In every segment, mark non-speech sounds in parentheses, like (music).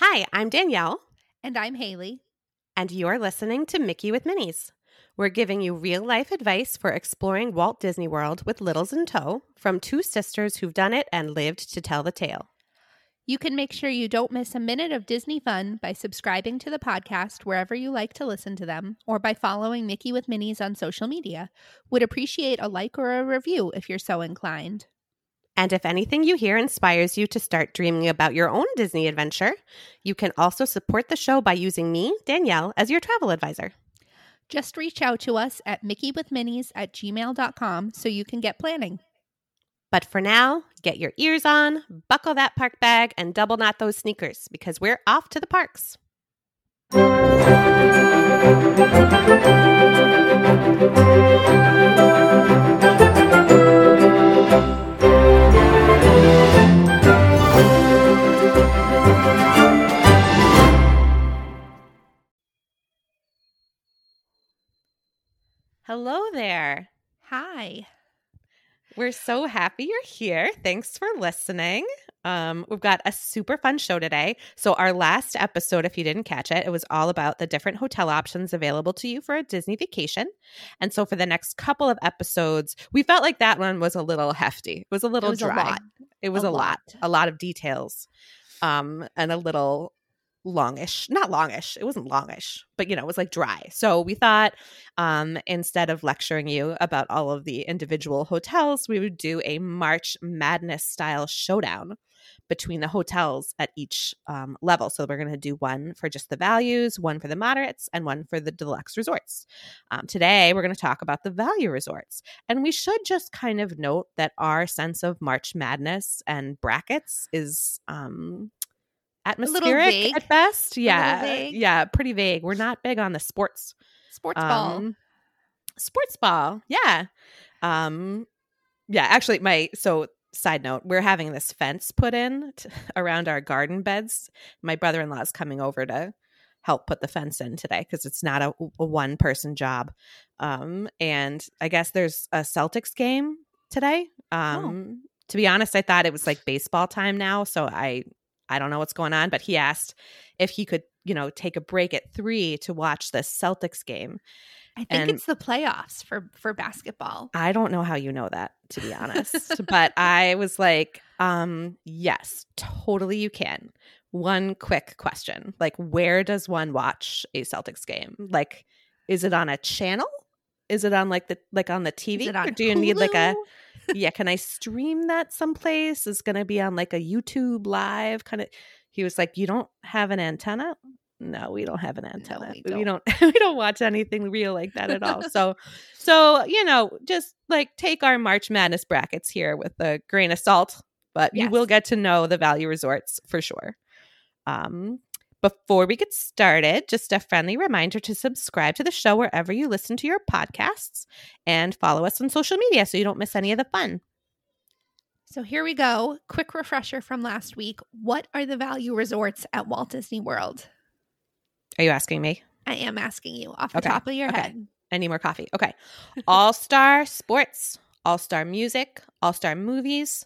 Hi, I'm Danielle, And I'm Haley. and you're listening to Mickey with Minis. We're giving you real life advice for exploring Walt Disney World with littles in tow from two sisters who've done it and lived to tell the tale. You can make sure you don't miss a minute of Disney fun by subscribing to the podcast wherever you like to listen to them or by following Mickey with Minis on social media. Would appreciate a like or a review if you're so inclined. And if anything you hear inspires you to start dreaming about your own Disney adventure, you can also support the show by using me, Danielle, as your travel advisor. Just reach out to us at mickeywithminis at gmail.com so you can get planning. But for now, get your ears on, buckle that park bag, and double knot those sneakers because we're off to the parks. Hello there. Hi. We're so happy you're here. Thanks for listening. Um, we've got a super fun show today. So, our last episode, if you didn't catch it, it was all about the different hotel options available to you for a Disney vacation. And so, for the next couple of episodes, we felt like that one was a little hefty. It was a little it was dry. a. It was A a, lot. lot. a lot of details, um, and a little longish. Not longish. It wasn't longish, but you know, it was like dry. So we thought, um, instead of lecturing you about all of the individual hotels, we would do a March Madness style showdown between the hotels at each um, level. So we're going to do one for just the values, one for the moderates, and one for the deluxe resorts. Um, today, we're going to talk about the value resorts. And we should just kind of note that our sense of March Madness and brackets is um, atmospheric at best. Yeah. Yeah. Pretty vague. We're not big on the sports. Sports ball. Um, sports ball. Yeah. Um, yeah. Actually, my, so side note, we're having this fence put in t- around our garden beds. My brother in law is coming over to help put the fence in today because it's not a, a one person job. Um, and I guess there's a Celtics game today. Um, to be honest, I thought it was like baseball time now, so I I don't know what's going on. But he asked if he could, you know, take a break at three to watch the Celtics game. I think and- it's the playoffs for for basketball. I don't know how you know that, to be honest. but I was like, um, yes, totally you can. One quick question. Like, where does one watch a Celtics game? Like, is it on a channel? Is it on like the like on the TV? On or do you need like a (laughs) yeah, can I stream that someplace? Is gonna be on like a YouTube live kind of he was like, You don't have an antenna? No, we don't have an antenna. we we don't (laughs) we don't watch anything real like that at all. So so, you know, just like take our March Madness brackets here with a grain of salt, but you will get to know the value resorts for sure. Um before we get started, just a friendly reminder to subscribe to the show wherever you listen to your podcasts and follow us on social media so you don't miss any of the fun. So here we go. Quick refresher from last week. What are the value resorts at Walt Disney World? Are you asking me? I am asking you off the Okay, top of your okay. head. I need more coffee. Okay. All Star Sports, All Star Music, All Star Movies,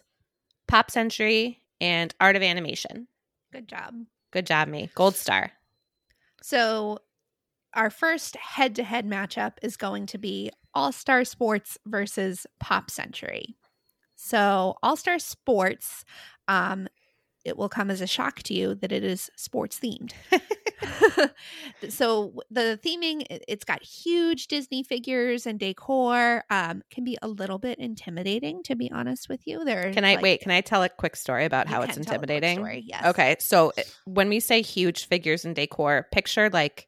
Pop Century, and Art of Animation. Good job. Good job, me. Gold Star. So our first head-to-head matchup is going to be All-Star Sports versus Pop Century. So All-Star Sports um it will come as a shock to you that it is sports themed. (laughs) so the theming it- it's got huge disney figures and decor um can be a little bit intimidating to be honest with you there Can I wait? Can I tell a quick story about how it's can tell a quick intimidating? story, yes Okay. So when we say huge figures and decor, picture like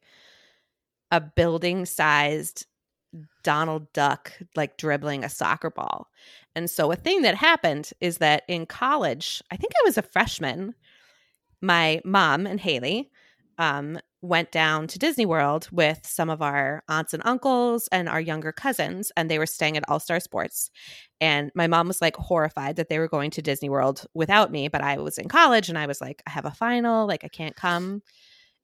a building sized Donald Duck like dribbling a soccer ball. And so a thing that happened is that in college, I think I was a freshman, my mom and Haley um, went down to Disney World with some of our aunts and uncles and our younger cousins, and they were staying at All Star Sports. And my mom was like horrified that they were going to Disney World without me, but I was in college and I was like, I have a final, like, I can't come.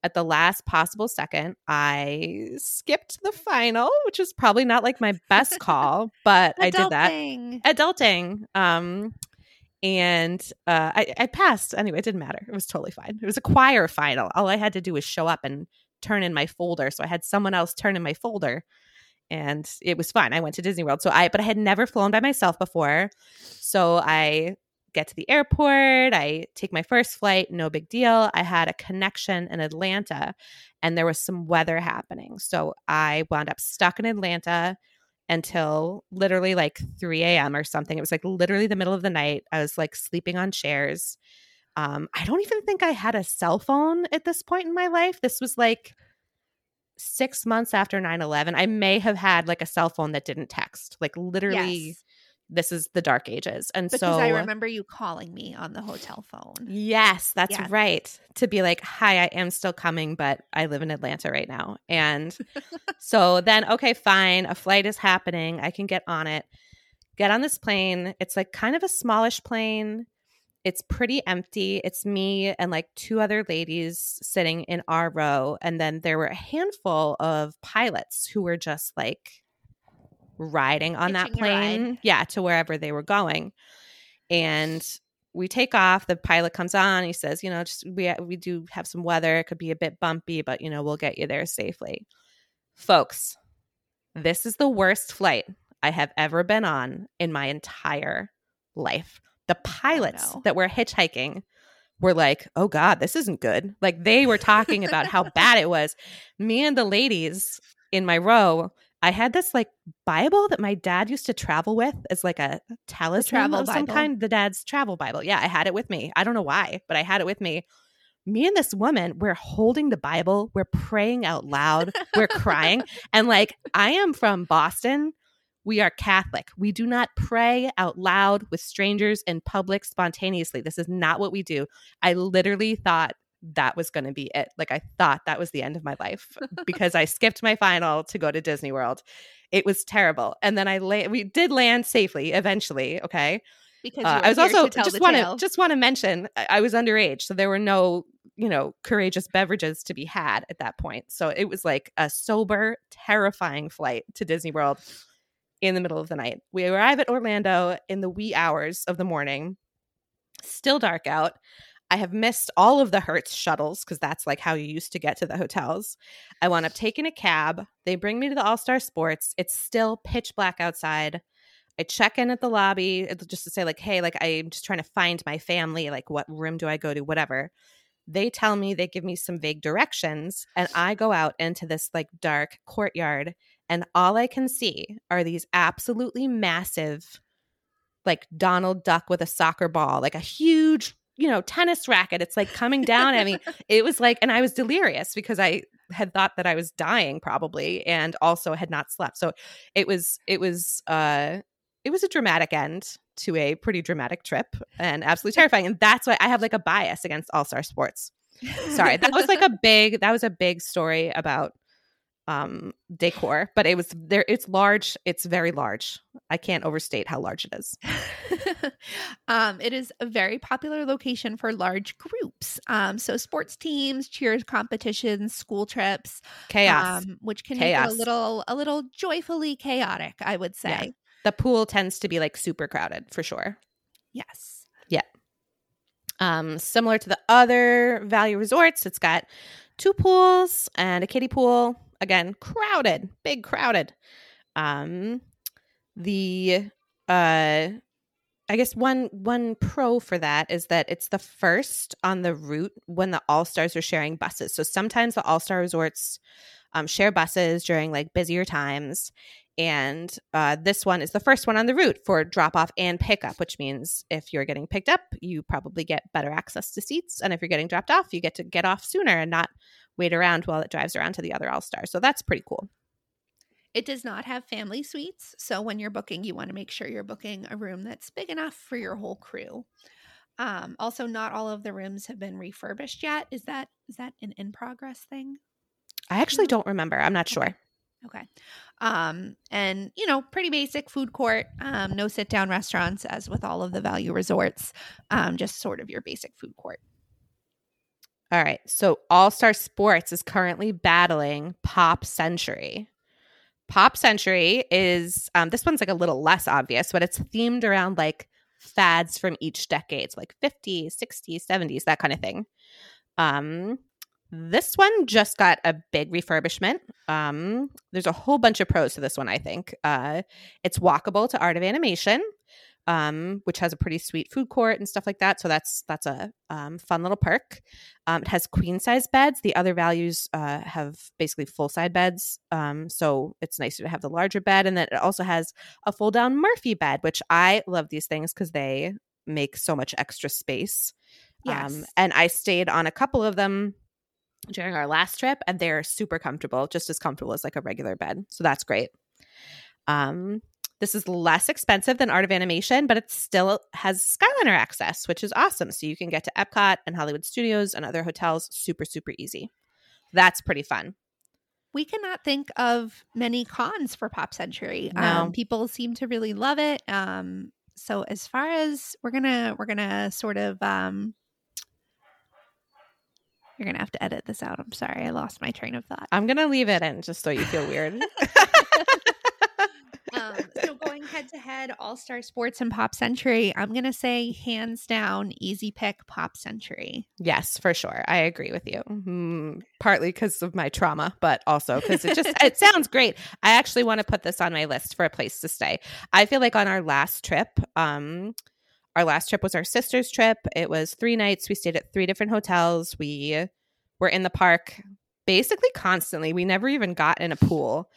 At the last possible second, I skipped the final, which is probably not like my best call, but (laughs) I did that Adulting. um and uh, I, I passed anyway. It didn't matter. It was totally fine. It was a choir final. All I had to do was show up and turn in my folder. So I had someone else turn in my folder, and it was fine. I went to Disney World. So I, but I had never flown by myself before. So I get to the airport. I take my first flight. No big deal. I had a connection in Atlanta, and there was some weather happening. So I wound up stuck in Atlanta until literally like 3 a.m. or something. It was like literally the middle of the night. I was like sleeping on chairs. Um, I don't even think I had a cell phone at this point in my life. This was like six months after 9 11. I may have had like a cell phone that didn't text. Like literally, Yes. This is the dark ages. And Because so I remember you calling me on the hotel phone. Yes, that's Yes. right. To be like, hi, I am still coming, but I live in Atlanta right now. And (laughs) so then, okay, fine. A flight is happening. I can get on it. Get on this plane. It's like kind of a smallish plane. It's pretty empty. It's me and like two other ladies sitting in our row. And then there were a handful of pilots who were just like riding on that plane. Yeah, to wherever they were going. And we take off. The pilot comes on. He says, "You know, just we uh, we do have some weather. It could be a bit bumpy, but you know, we'll get you there safely." Folks, this is the worst flight I have ever been on in my entire life. The pilots no. that were hitchhiking were like, "Oh God, this isn't good." Like they were talking about how (laughs) bad it was. Me and the ladies in my row, I had this like Bible that my dad used to travel with as like a talisman travel of some kind. The dad's travel Bible. Yeah, I had it with me. I don't know why, but I had it with me. Me and this woman, we're holding the Bible, we're praying out loud, we're crying. (laughs) And like, I am from Boston. We are Catholic. We do not pray out loud with strangers in public spontaneously. This is not what we do. I literally thought that was going to be it. Like, I thought that was the end of my life because I skipped my final to go to Disney World. It was terrible. And then I la- we did land safely eventually. Okay. Because Uh, I was also just want to just want to mention I I was underage, so there were no you know courageous beverages to be had at that point. So it was like a sober, terrifying flight to Disney World in the middle of the night. We arrive at Orlando in the wee hours of the morning. Still dark out. I have missed all of the Hertz shuttles because that's like how you used to get to the hotels. I wound up taking a cab. They bring me to the All Star Sports. It's still pitch black outside. I check in at the lobby just to say, like, hey, like, I'm just trying to find my family. Like, what room do I go to? Whatever. They tell me, they give me some vague directions, and I go out into this like dark courtyard, and all I can see are these absolutely massive, like Donald Duck with a soccer ball, like a huge, you know, tennis racket. It's like coming down at me. (laughs) It was like, and I was delirious because I had thought that I was dying probably, and also had not slept. So it was, it was, uh, it was a dramatic end to a pretty dramatic trip and absolutely (laughs) terrifying. And that's why I have like a bias against All Star Sports. Sorry, that was like a (laughs) big that was a big story about um decor, but it was there. It's large. It's very large. I can't overstate how large it is. (laughs) um, it is a very popular location for large groups. Um, so sports teams, cheers competitions, school trips, Chaos. um, which can make it a little a little joyfully chaotic. I would say. Yeah. the pool tends to be like super crowded for sure. Yes. Yeah. Um, similar to the other value resorts, it's got two pools and a kiddie pool. Again, crowded, big crowded. Um, the uh, I guess one one pro for that is that it's the first on the route when the All Stars are sharing buses. So sometimes the All Star resorts um, share buses during like busier times, and uh, this one is the first one on the route for drop off and pickup, which means if you're getting picked up, you probably get better access to seats. And if you're getting dropped off, you get to get off sooner and not wait around while it drives around to the other All Stars. So that's pretty cool. It does not have family suites, so when you're booking, you want to make sure you're booking a room that's big enough for your whole crew. Um, also, not all of the rooms have been refurbished yet. Is that is that an in progress thing? I actually don't remember. I'm not sure. Okay. Okay. Um, and you know, pretty basic food court. Um, no sit down restaurants, as with all of the value resorts. Um, just sort of your basic food court. All right. So All Star Sports is currently battling Pop Century. Pop Century is um, this one's like a little less obvious, but it's themed around like fads from each decade, so like 50s, 60s, 70s, that kind of thing. Um, this one just got a big refurbishment. Um, there's a whole bunch of pros to this one, I think. Uh, it's walkable to Art of Animation, um, which has a pretty sweet food court and stuff like that. So that's that's a um, fun little perk. Um, it has queen size beds. The other values uh, have basically full side beds. Um, so it's nicer to have the larger bed, and then it also has a full down Murphy bed, which I love these things because they make so much extra space. Yes. Um, and I stayed on a couple of them during our last trip, and they're super comfortable, just as comfortable as like a regular bed. So that's great. Um, this is less expensive than Art of Animation, but it still has Skyliner access, which is awesome. So you can get to Epcot and Hollywood Studios and other hotels super, super easy. That's pretty fun. we cannot think of many cons for Pop Century. No. Um, people seem to really love it. Um, so as far as we're gonna we're gonna sort of um, you're gonna have to edit this out. I'm sorry, I lost my train of thought. I'm going to leave it in just so you feel weird. (laughs) going head to head, All Star Sports and Pop Century, I'm gonna say hands down, easy pick Pop Century. Yes, for sure. I agree with you. Mm, partly because of my trauma, but also because it just (laughs) it sounds great. I actually want to put this on my list for a place to stay. I feel like on our last trip, um, our last trip was our sister's trip. It was three nights. We stayed at three different hotels. We were in the park basically constantly. We never even got in a pool.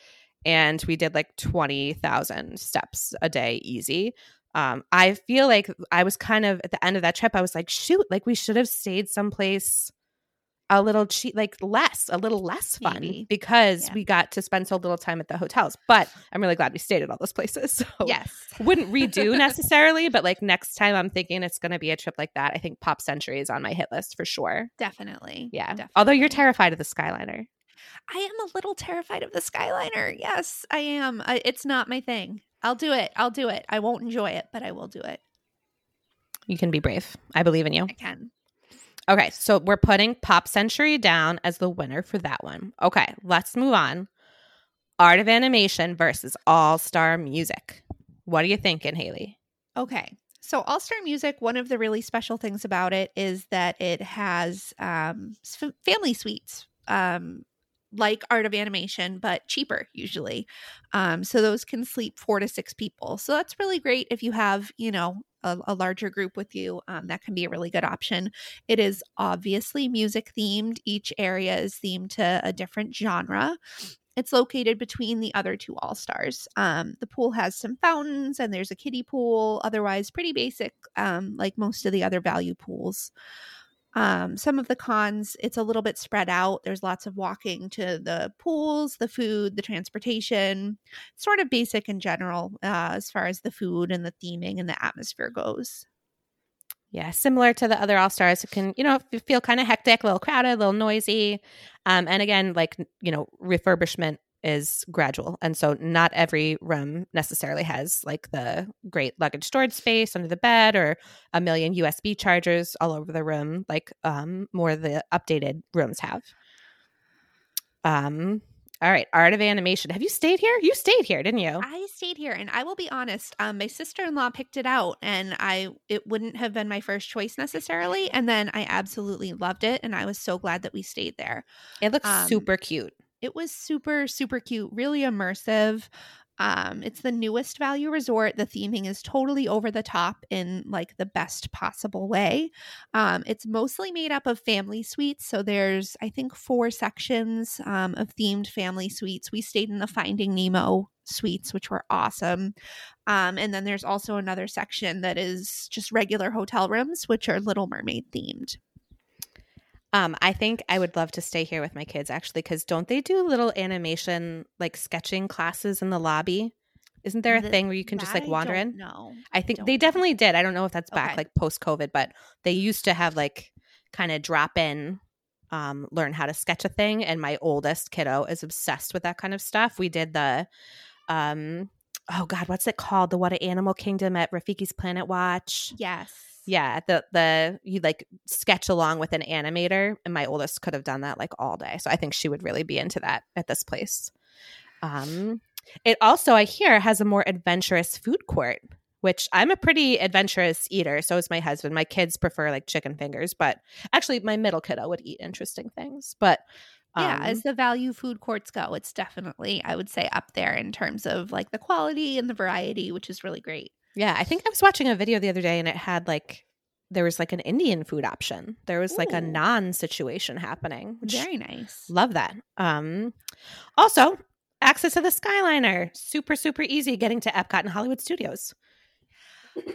And we did like 20,000 steps a day easy. Um, I feel like I was kind of at the end of that trip, I was like, shoot, like we should have stayed someplace a little cheap, like less, a little less fun Maybe. because Yeah. we got to spend so little time at the hotels. But I'm really glad we stayed at all those places. (laughs) So Yes. wouldn't redo (laughs) necessarily, but like next time I'm thinking it's going to be a trip like that. I think Pop Century is on my hit list for sure. Definitely. Yeah. Definitely. Although you're terrified of the Skyliner. I am a little terrified of the Skyliner. Yes, I am. I, it's not my thing. I'll do it. I'll do it. I won't enjoy it, but I will do it. You can be brave. I believe in you. I can. Okay, so we're putting Pop Century down as the winner for that one. Okay, let's move on. Art of Animation versus All Star Music. What are you thinking, Haley? Okay. So, All Star Music, one of the really special things about it is that it has um, family suites, um, like Art of Animation, but cheaper usually. Um, so, those can sleep four to six people. So, that's really great if you have, you know, a, a larger group with you. Um, that can be a really good option. It is obviously music themed, each area is themed to a different genre. It's located between the other two All Stars. Um, the pool has some fountains and there's a kiddie pool. Otherwise, pretty basic, um, like most of the other value pools. Um, some of the cons, it's a little bit spread out. There's lots of walking to the pools, the food, the transportation. Sort of basic in general uh, as far as the food and the theming and the atmosphere goes. Yeah, similar to the other All Stars, it can, you know, feel kind of hectic, a little crowded, a little noisy. Um, and again, like, you know, refurbishment is gradual. And so not every room necessarily has like the great luggage storage space under the bed or a million USB chargers all over the room, like um, more of the updated rooms have. Um, all right, Art of Animation. Have you stayed here? You stayed here, didn't you? I stayed here, and I will be honest. Um, my sister in law picked it out, and I it wouldn't have been my first choice necessarily. And then I absolutely loved it, and I was so glad that we stayed there. It looks um, super cute. It was super super cute, really immersive. Um, it's the newest value resort. The theming is totally over the top in like the best possible way. Um, it's mostly made up of family suites. So there's, I think, four sections um, of themed family suites. We stayed in the Finding Nemo suites, which were awesome. Um, and then there's also another section that is just regular hotel rooms, which are Little Mermaid themed. Um, I think I would love to stay here with my kids actually, because don't they do little animation like sketching classes in the lobby? Isn't there a The- thing where you can just like I wander in? No, I think don't they know. definitely did. I don't know if that's back Okay. like post COVID, but they used to have like kind of drop in, um, learn how to sketch a thing. And my oldest kiddo is obsessed with that kind of stuff. We did the, um, oh God, what's it called? The What a Animal Kingdom at Rafiki's Planet Watch. Yes. Yeah, the the you like sketch along with an animator, and my oldest could have done that like all day. So I think she would really be into that at this place. Um, it also I hear has a more adventurous food court, which I'm a pretty adventurous eater. So is my husband. My kids prefer like chicken fingers, but actually, my middle kiddo would eat interesting things. But yeah, um, as the value food courts go, it's definitely, I would say, up there in terms of like the quality and the variety, which is really great. Yeah, I think I was watching a video the other day and it had like, there was like an Indian food option. There was like a naan situation happening, Very nice. Love that. Um, also, access to the Skyliner. Super, super easy getting to Epcot and Hollywood Studios.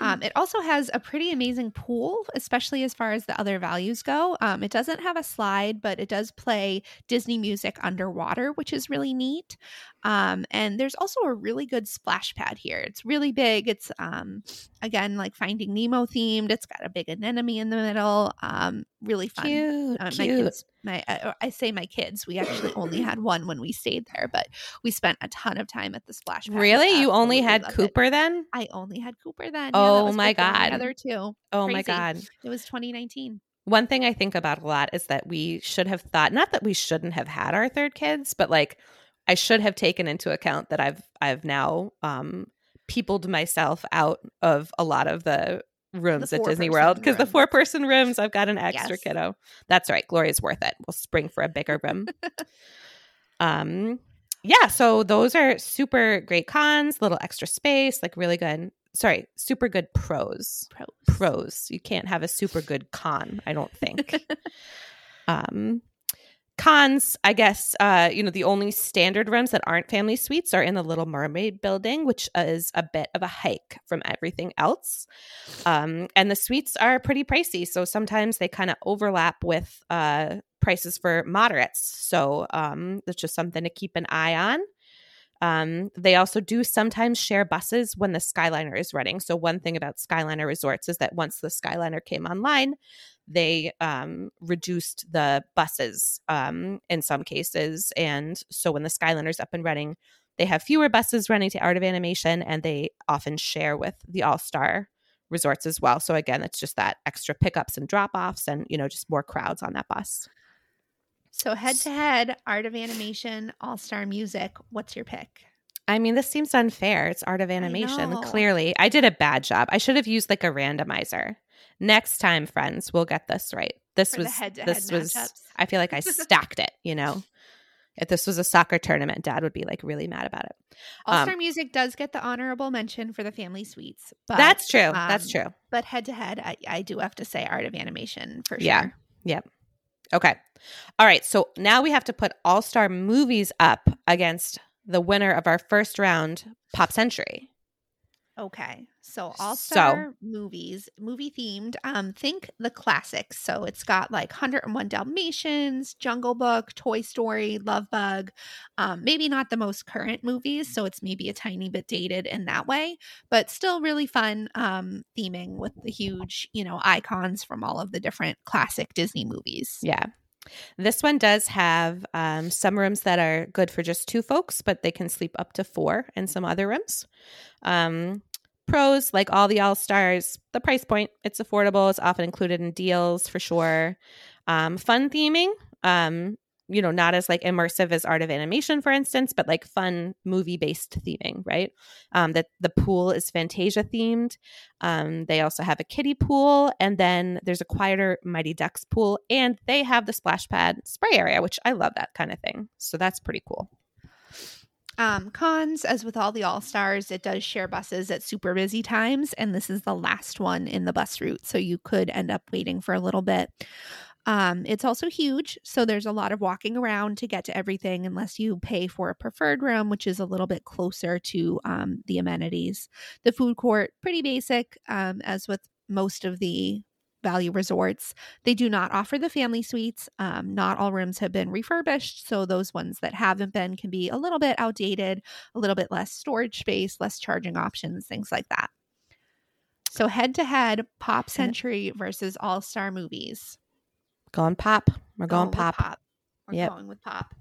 Um, it also has a pretty amazing pool, especially as far as the other values go. Um, it doesn't have a slide, but it does play Disney music underwater, which is really neat. Um, and there's also a really good splash pad here. It's really big. It's um, again like Finding Nemo themed. It's got a big anemone in the middle. Um, really fun. Cute, my cute. My I, I say my kids. We actually only had (coughs) one when we stayed there, but we spent a ton of time at the splash pad. Really? You only had loved it. Cooper then? I only had Cooper then. Oh was my God. other two. Oh my God. It was 2019. One thing I think about a lot is that we should have thought, not that we shouldn't have had our third kids, but like I should have taken into account that I've I've now um peopled myself out of a lot of the rooms at Disney World because the four person rooms I've got an extra Yes. kiddo. That's right. Gloria's worth it. We'll spring for a bigger room. (laughs) um yeah, so those are super great cons, little extra space, like really good. Sorry, super good pros. Pros. Pros. You can't have a super good con, I don't think. (laughs) um cons i guess uh you know the only standard rooms that aren't family suites are in the little mermaid building which is a bit of a hike from everything else. Um and the suites are pretty pricey so sometimes they kind of overlap with uh prices for moderates. So um that's just something to keep an eye on. Um, they also do sometimes share buses when the Skyliner is running. So, one thing about Skyliner resorts is that once the Skyliner came online, they um, reduced the buses um, in some cases. And so, when the Skyliner's up and running, they have fewer buses running to Art of Animation and they often share with the All Star resorts as well. So, again, it's just that extra pickups and drop offs and, you know, just more crowds on that bus. So head to head, Art of Animation, All Star Music. What's your pick? I mean, this seems unfair. It's art of animation. know. Clearly, I did a bad job. I should have used like a randomizer. Next time, friends, we'll get this right. This For was this was. matchups. I feel like I (laughs) stacked it. You know, if this was a soccer tournament, Dad would be like really mad about it. All Star Um, Music does get the honorable mention for the family suites. But, That's true. That's um, true. But head to head, I, I do have to say Art of Animation for Yeah. sure. Yep. Okay. All right. So now we have to put all star movies up against the winner of our first round, Pop Century. Okay. So all So- star movies, movie themed. Um, think the classics. So it's got like 101 Dalmatians, Jungle Book, Toy Story, Love Bug. Um, maybe not the most current movies, so it's maybe a tiny bit dated in that way, but still really fun um theming with the huge, you know, icons from all of the different classic Disney movies. Yeah. This one does have um, some rooms that are good for just two folks, but they can sleep up to four in some other rooms. Um, pros, like all the All Stars, the price point, it's affordable. It's often included in deals for sure. Um, fun theming, um, you know, not as like immersive as Art of Animation, for instance, but like fun movie based theming, right? Um, that the pool is Fantasia themed. Um, they also have a kiddie pool, and then there's a quieter Mighty Ducks pool, and they have the splash pad spray area, which I love that kind of thing. So that's pretty cool. Um, cons, as with all the All Stars, it does share buses at super busy times, and this is the last one in the bus route, so you could end up waiting for a little bit. Um, it's also huge, so there's a lot of walking around to get to everything, unless you pay for a preferred room, which is a little bit closer to um, the amenities. The food court, pretty basic, um, as with most of the value resorts. They do not offer the family suites. Um, not all rooms have been refurbished, so those ones that haven't been can be a little bit outdated, a little bit less storage space, less charging options, things like that. So head to head, Pop Century versus All Star Movies. Going pop. We're going, with pop. We're Yep. going with pop.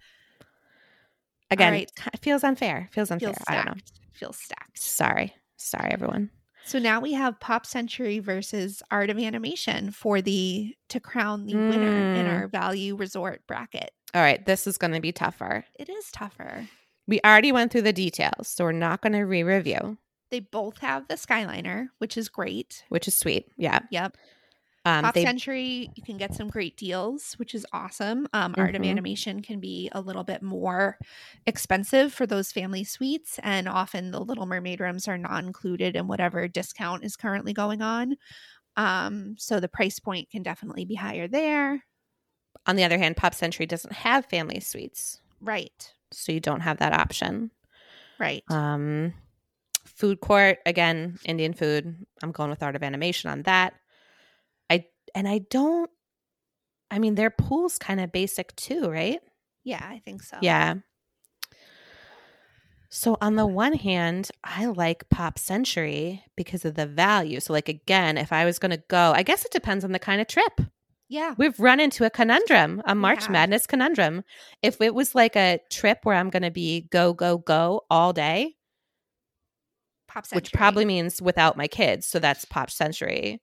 Again, right. it feels unfair. Feels unfair. Feels I don't know. Feels stacked. Sorry. Sorry, everyone. So now we have Pop Century versus Art of Animation for the to crown the winner in Mm. our value resort bracket. All right. This is going to be tougher. It is tougher. We already went through the details, so we're not going to re review. They both have the Skyliner, which is great. which is sweet. Yeah. Yep. Um, Pop they, Century, you can get some great deals, which is awesome. Um, Art of Mhm. Animation can be a little bit more expensive for those family suites, and often the Little Mermaid rooms are not included in whatever discount is currently going on. Um, so the price point can definitely be higher there. on the other hand, Pop Century doesn't have family suites, Right. so you don't have that option. Right. Um, food court again, Indian food. I'm going with Art of Animation on that. And I don't. I mean, their pool's kind of basic too, right? yeah, I think so. Yeah. So on the one hand, I like Pop Century because of the value. So like again, if I was going to go, I guess it depends on the kind of trip. Yeah. We've run into a conundrum, a March have. Madness conundrum. If it was like a trip where I'm going to be go go go all day, Pop Century. which probably means without my kids, so that's Pop Century.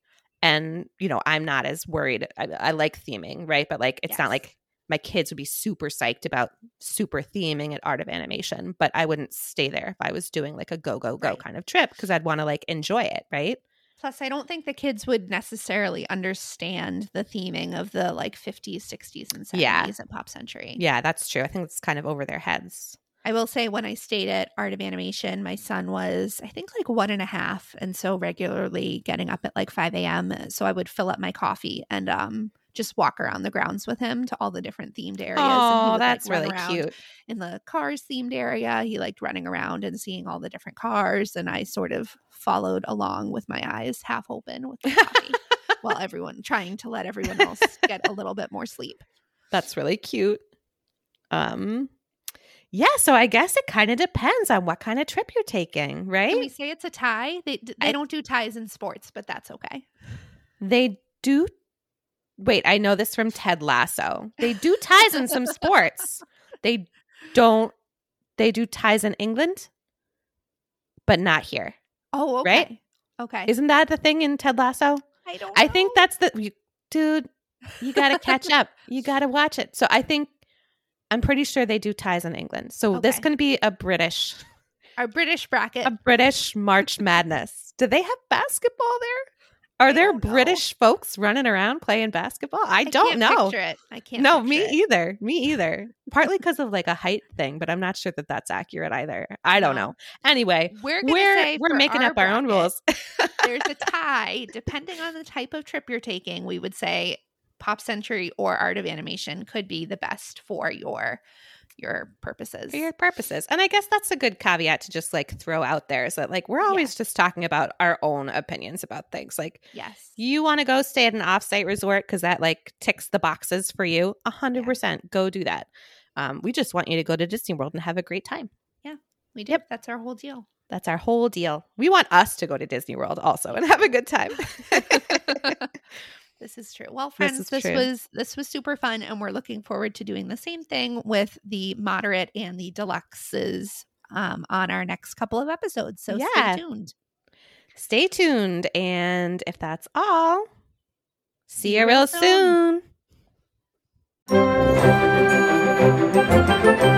And you know, I'm not as worried. I, I like theming, right? But like, it's Yes. not like my kids would be super psyched about super theming at Art of Animation. But I wouldn't stay there if I was doing like a go go go Right. kind of trip because I'd want to like enjoy it, right? Plus, I don't think the kids would necessarily understand the theming of the like 50s, 60s, and 70s Yeah. at Pop Century. Yeah, that's true. I think it's kind of over their heads. I will say, when I stayed at Art of Animation, my son was, I think, like one and a half. And so regularly getting up at like 5 a.m. So I would fill up my coffee and um, just walk around the grounds with him to all the different themed areas. Oh, would, that's run really cute. In the cars themed area, he liked running around and seeing all the different cars. And I sort of followed along with my eyes half open with the coffee (laughs) while everyone trying to let everyone else get a little bit more sleep. That's really cute. Um yeah, so I guess it kind of depends on what kind of trip you're taking, right? Can we say it's a tie? They they I- don't do ties in sports, but that's okay. They do Wait, I know this from Ted Lasso. They do ties in some sports. (laughs) They don't they do ties in England, but not here. Oh, okay. Right? Okay. Isn't that the thing in Ted Lasso? I don't. I think that's the you, dude. You got to catch up. You got to (laughs) watch it. So I think I'm pretty sure they do ties in England. So this can be a British, our British bracket. a British March Madness. Do they have basketball there? Are I there don't know. British folks running around playing basketball? I, don't can't know. Picture it. I can't. No, me it. either. Me either. Partly because of like a height thing, but I'm not sure that that's accurate either. I don't No. know. Anyway, We're gonna we're say we're making our up our own rules. There's a (laughs) tie, depending on the type of trip you're taking. We would say Pop Century or Art of Animation could be the best for your your purposes. for your purposes. And I guess that's a good caveat to just like throw out there is that like we're always just talking about our own opinions about things. Like yes. you want to go stay at an offsite resort because that like ticks the boxes for you. A hundred percent go do that. Um, we just want you to go to Disney World and have a great time. Yeah, we did. That's our whole deal. That's our whole deal. We want us to go to Disney World also and have a good time. (laughs) (laughs) this is true. Well, friends, is this, true. was this was super fun, and we're looking forward to doing the same thing with the moderate and the deluxes um, on our next couple of episodes. So Yeah. stay tuned. Stay tuned. And if that's all, see, See you real soon. soon.